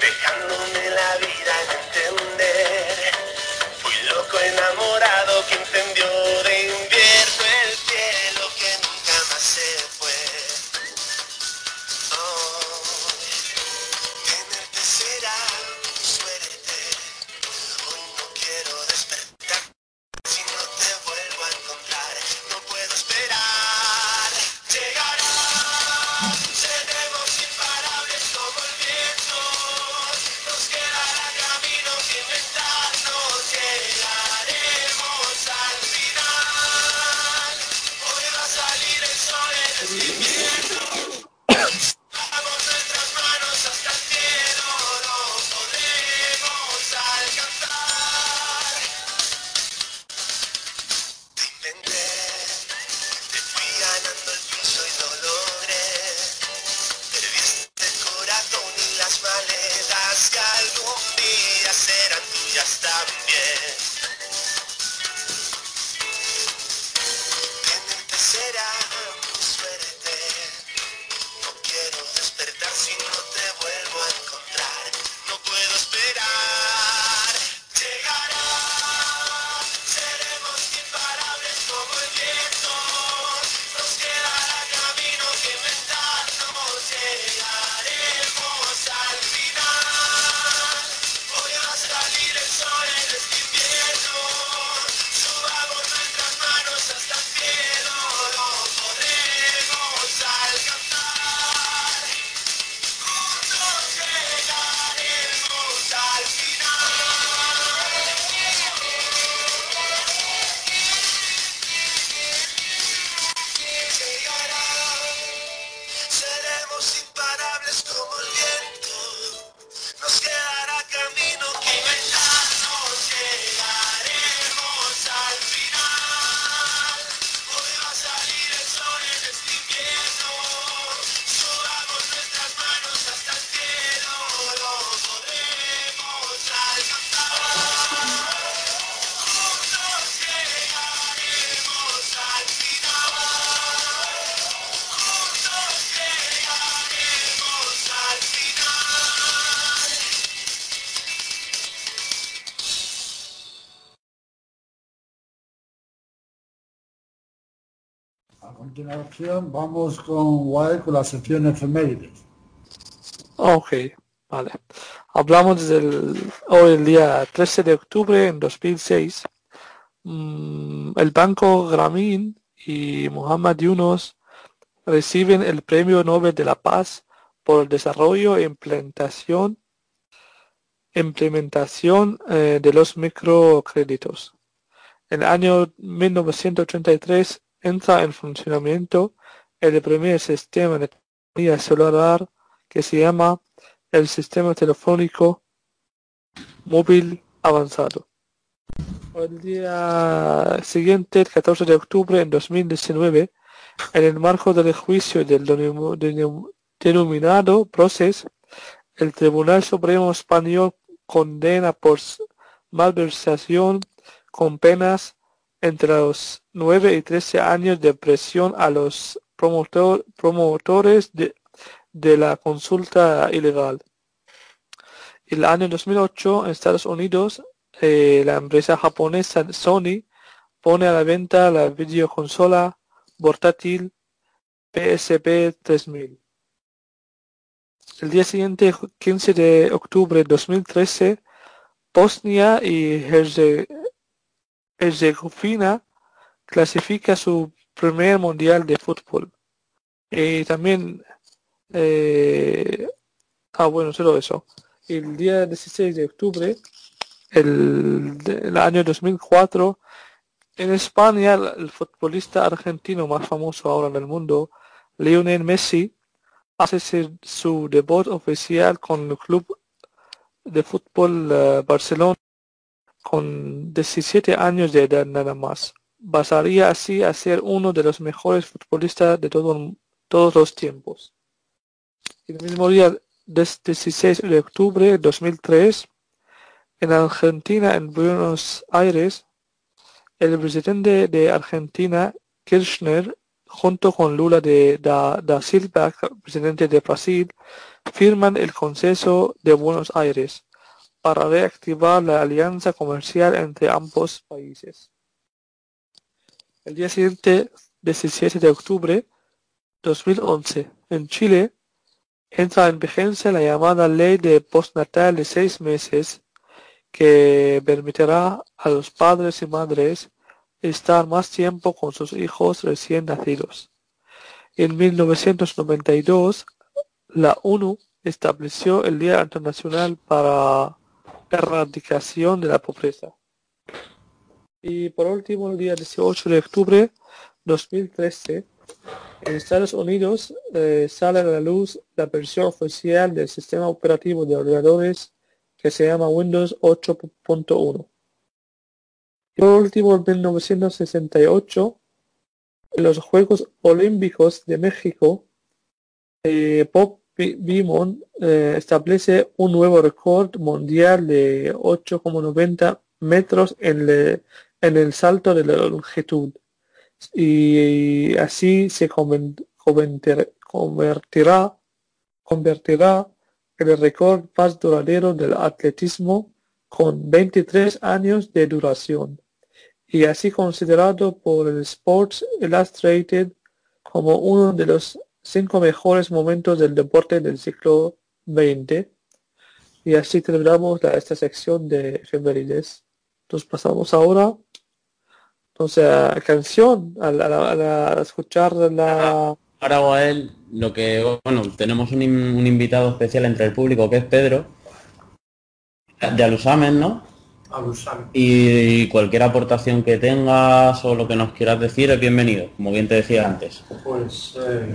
dejándome la vida en entender. Fui loco enamorado que entendió vamos con Wael con la sección efemérides. Ok, vale. Hablamos del hoy el día 13 de octubre en 2006. Mm, el Banco Grameen y Muhammad Yunus reciben el Premio Nobel de la Paz por el desarrollo e implementación, implementación eh, de los microcréditos. En el año 1933 entra en funcionamiento el primer sistema de telefonía celular que se llama el sistema telefónico móvil avanzado. El día siguiente, el 14 de octubre en 2019, en el marco del juicio del denominado proceso, el Tribunal Supremo Español condena por malversación con penas entre los 9 y 13 años de presión a los promotores de, la consulta ilegal. El año 2008 en Estados Unidos, eh, la empresa japonesa Sony pone a la venta la videoconsola portátil PSP 3000. El día siguiente, 15 de octubre de 2013, Bosnia y Herzegovina clasifica su primer mundial de fútbol. Y también, eh, ah bueno, solo eso. El día 16 de octubre, el, el año 2004, en España, el futbolista argentino más famoso ahora del mundo, Lionel Messi, hace su debut oficial con el club de fútbol eh, Barcelona con 17 años de edad nada más. Pasaría así a ser uno de los mejores futbolistas de todos los tiempos. El mismo día, 16 de octubre de 2003, en Argentina, en Buenos Aires, el presidente de Argentina, Kirchner, junto con Lula de da, da Silva, presidente de Brasil, firman el Consenso de Buenos Aires para reactivar la alianza comercial entre ambos países. El día siguiente, 17 de octubre 2011, en Chile, entra en vigencia la llamada Ley de Postnatal de seis meses que permitirá a los padres y madres estar más tiempo con sus hijos recién nacidos. En 1992, la ONU estableció el Día Internacional para erradicación de la pobreza. Y por último, el día 18 de octubre 2013, en Estados Unidos eh, sale a la luz la versión oficial del sistema operativo de ordenadores que se llama Windows 8.1. Y por último, en 1968, en los Juegos Olímpicos de México, eh, Bob Beamon eh, establece un nuevo récord mundial de 8,90 metros en, en, el salto de la longitud. Y así se convertirá, convertirá en el récord más duradero del atletismo con 23 años de duración y así considerado por el Sports Illustrated como uno de los cinco mejores momentos del deporte del siglo XX. Y así terminamos esta sección de efemérides. Entonces pasamos ahora entonces a canción, a, escuchar la... Ahora él lo que, bueno, tenemos un, invitado especial entre el público que es Pedro, de Alusamen, ¿no? Alusamen. Y, cualquier aportación que tengas o lo que nos quieras decir es bienvenido, como bien te decía antes. Pues eh,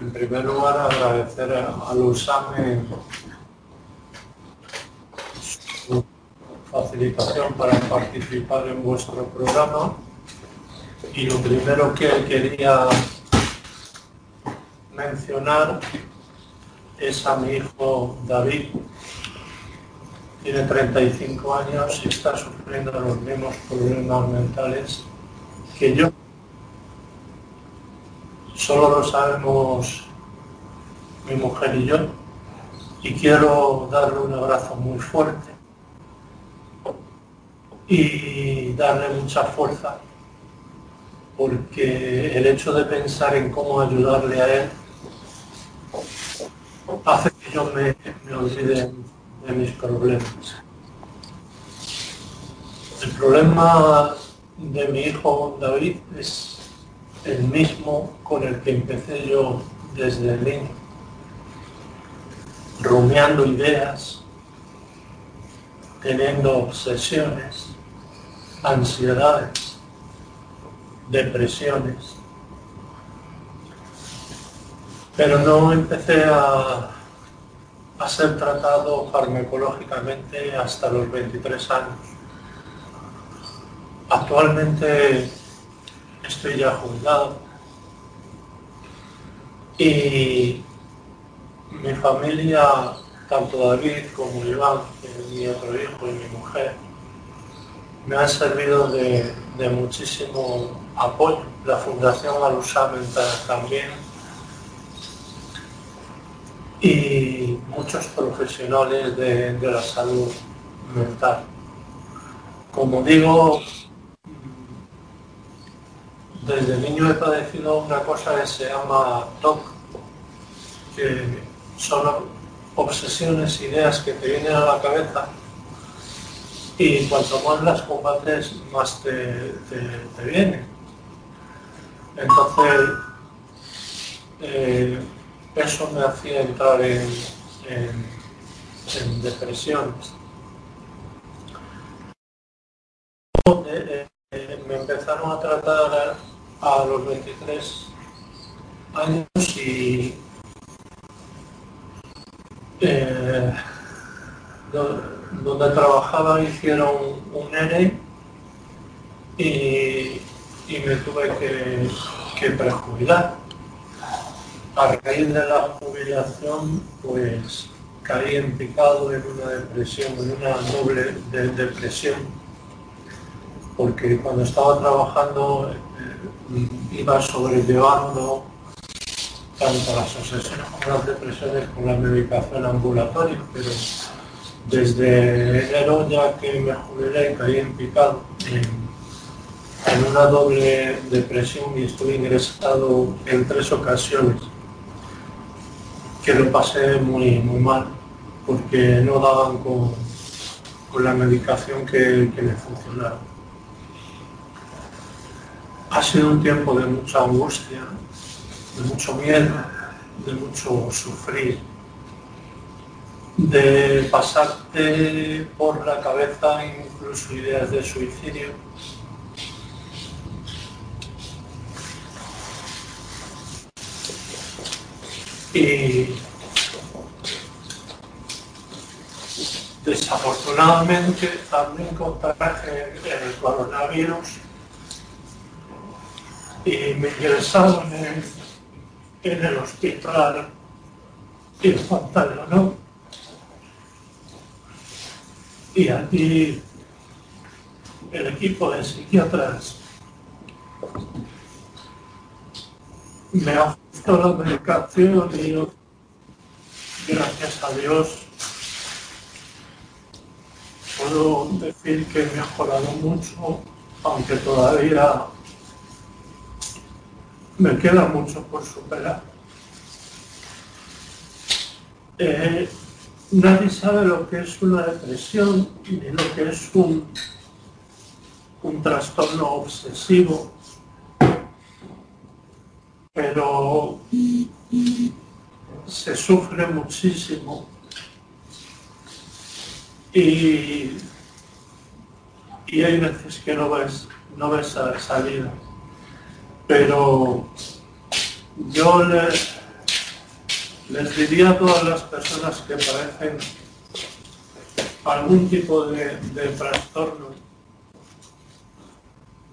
en primer lugar, agradecer a Lusame su facilitación para participar en vuestro programa. Y lo primero que quería mencionar es a mi hijo David. Tiene 35 años y está sufriendo los mismos problemas mentales que yo. Solo lo sabemos mi mujer y yo. Y quiero darle un abrazo muy fuerte y darle mucha fuerza porque el hecho de pensar en cómo ayudarle a él hace que yo me, olvide de mis problemas. El problema de mi hijo David es el mismo con el que empecé yo desde el niño, rumiando ideas, teniendo obsesiones, ansiedades, depresiones. Pero no empecé a, a ser tratado farmacológicamente hasta los 23 años. Actualmente estoy ya jubilado y mi familia, tanto David como Iván, mi otro hijo y mi mujer, me han servido de, muchísimo apoyo. La Fundación Alusá también y muchos profesionales de la salud mental. Como digo, desde niño he padecido una cosa que se llama TOC, que son obsesiones, ideas que te vienen a la cabeza y cuanto más las combates, más te, vienen. Entonces, eh, eso me hacía entrar en, en, depresiones. Eh, eh, me empezaron a tratar los 23 años y eh, donde trabajaba hicieron un ERE y, me tuve que, que prejubilar. A raíz de la jubilación, pues caí en picado en una depresión, en una doble depresión, porque cuando estaba trabajando iba sobrellevando tanto las las depresiones con la medicación ambulatoria, pero desde enero ya que me jubilé caí en picado en, una doble depresión y estuve ingresado en tres ocasiones que lo pasé muy, muy mal porque no daban con, la medicación que, que me funcionaba ha sido un tiempo de mucha angustia, de mucho miedo, de mucho sufrir, de pasarte por la cabeza incluso ideas de suicidio. Y desafortunadamente también contraje el coronavirus y me ingresaron en, en el hospital infantil, ¿no? Y aquí el equipo de psiquiatras me ajustó la medicación y gracias a Dios, puedo decir que he mejorado mucho, aunque todavía me queda mucho por superar. Eh, nadie sabe lo que es una depresión ni lo que es un, un trastorno obsesivo, pero se sufre muchísimo y, y hay veces que no ves, no ves salida pero yo les, diría a todas las personas que padecen algún tipo de, trastorno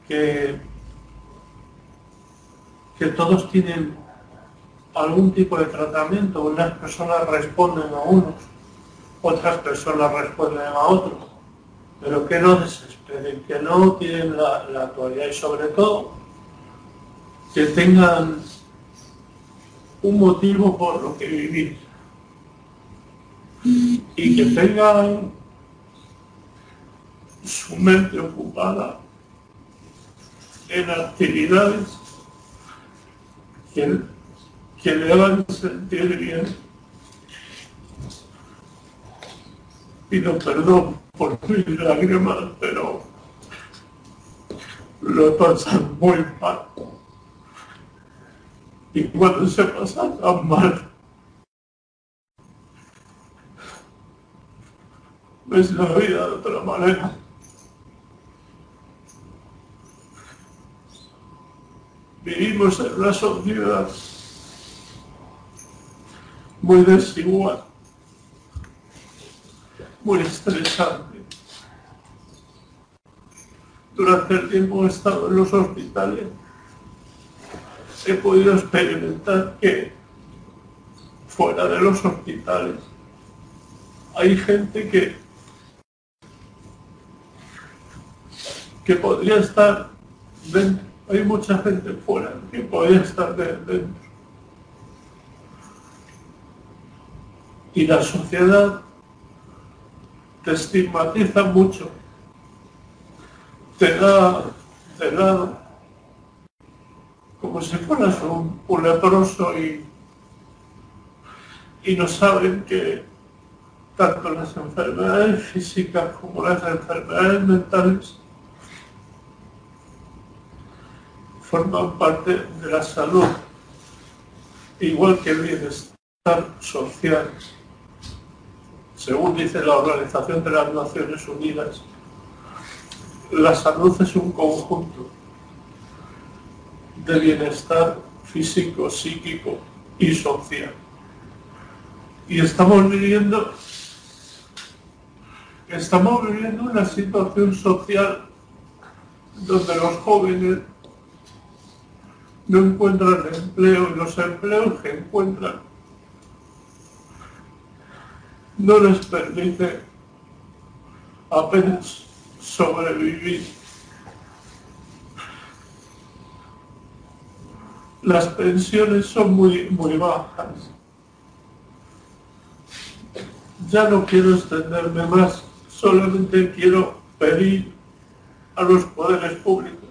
que, que todos tienen algún tipo de tratamiento. Unas personas responden a unos, otras personas responden a otros, pero que no desesperen, que no tienen la actualidad y sobre todo que tengan un motivo por lo que vivir y que tengan su mente ocupada en actividades que, que le hagan sentir bien. Pido perdón por mis lágrimas, pero lo pasan muy mal. Y cuando se pasa tan mal, ves la vida de otra manera. Vivimos en una sociedad muy desigual, muy estresante. Durante el tiempo he estado en los hospitales, he podido experimentar que fuera de los hospitales hay gente que que podría estar dentro. Hay mucha gente fuera que podría estar dentro. Y la sociedad te estigmatiza mucho. Te da de lado como si fueras un, un leproso y, y no saben que tanto las enfermedades físicas como las enfermedades mentales forman parte de la salud, igual que el bienestar social. Según dice la Organización de las Naciones Unidas, la salud es un conjunto de bienestar físico, psíquico y social. Y estamos viviendo, estamos viviendo una situación social donde los jóvenes no encuentran empleo y los empleos que encuentran no les permite apenas sobrevivir. Las pensiones son muy, muy bajas. Ya no quiero extenderme más, solamente quiero pedir a los poderes públicos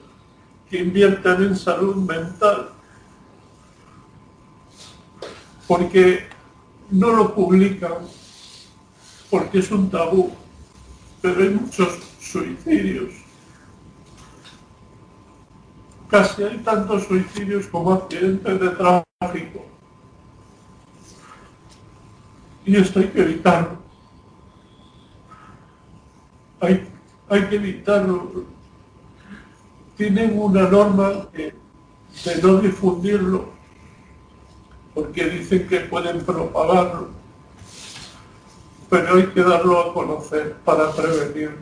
que inviertan en salud mental, porque no lo publican, porque es un tabú, pero hay muchos suicidios. Casi hay tantos suicidios como accidentes de tráfico. Y esto hay que evitarlo. Hay, que evitarlo tienen una norma de, no difundirlo porque dicen que pueden propagarlo, pero hay que darlo a conocer para prevenir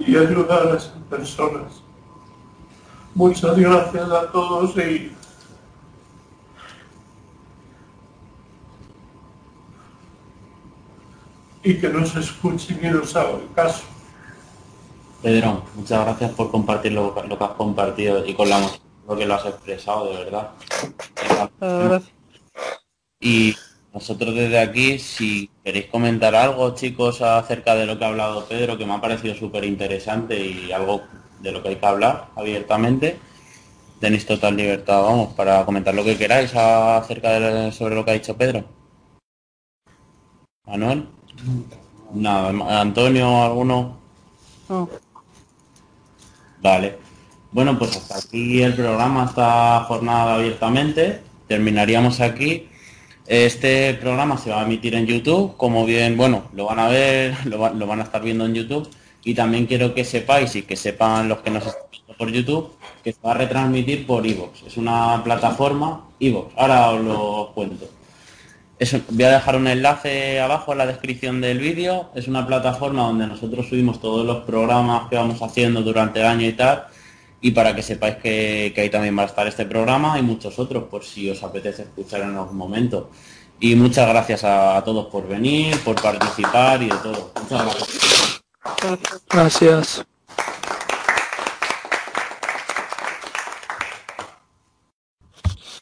y ayudar a esas personas. Muchas gracias a todos y y que nos escuchen y nos hagan caso. Pedro, muchas gracias por compartir lo, que has compartido y con la lo que lo has expresado, de verdad. Gracias. Y nosotros desde aquí, si queréis comentar algo, chicos, acerca de lo que ha hablado Pedro, que me ha parecido súper interesante y algo de lo que hay que hablar abiertamente, tenéis total libertad, vamos, para comentar lo que queráis acerca de sobre lo que ha dicho Pedro. Manuel. Nada, Antonio, alguno. No. Vale. Bueno, pues hasta aquí el programa, esta jornada abiertamente. Terminaríamos aquí. Este programa se va a emitir en YouTube, como bien, bueno, lo van a ver, (laughs) lo, van a estar viendo en YouTube. Y también quiero que sepáis y que sepan los que nos están viendo por YouTube que se va a retransmitir por Evox. Es una plataforma Evox. Ahora os lo cuento voy a dejar un enlace abajo en la descripción del vídeo. Es una plataforma donde nosotros subimos todos los programas que vamos haciendo durante el año y tal. Y para que sepáis que, ahí también va a estar este programa y muchos otros, por si os apetece escuchar en algún momento. Y muchas gracias a, todos por venir, por participar y de todo. Muchas gracias. Gracias.